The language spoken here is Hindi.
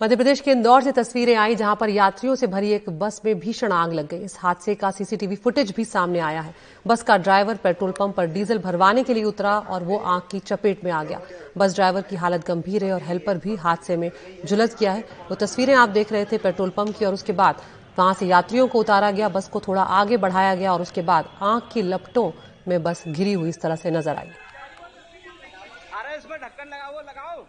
मध्य प्रदेश के इंदौर से तस्वीरें आई जहाँ पर यात्रियों से भरी एक बस में भीषण आग लग गई। इस हादसे का सीसीटीवी फुटेज भी सामने आया है। बस का ड्राइवर पेट्रोल पंप पर डीजल भरवाने के लिए उतरा और वो आग की चपेट में आ गया। बस ड्राइवर की हालत गंभीर है और हेल्पर भी हादसे में झुलस गया है। वो तस्वीरें आप देख रहे थे पेट्रोल पंप की और उसके बाद वहाँ से यात्रियों को उतारा गया। बस को थोड़ा आगे बढ़ाया गया और उसके बाद आग की लपटों में बस घिरी हुई इस तरह से नज़र आई। अरे इसमें ढक्कन लगाओ लगाओ।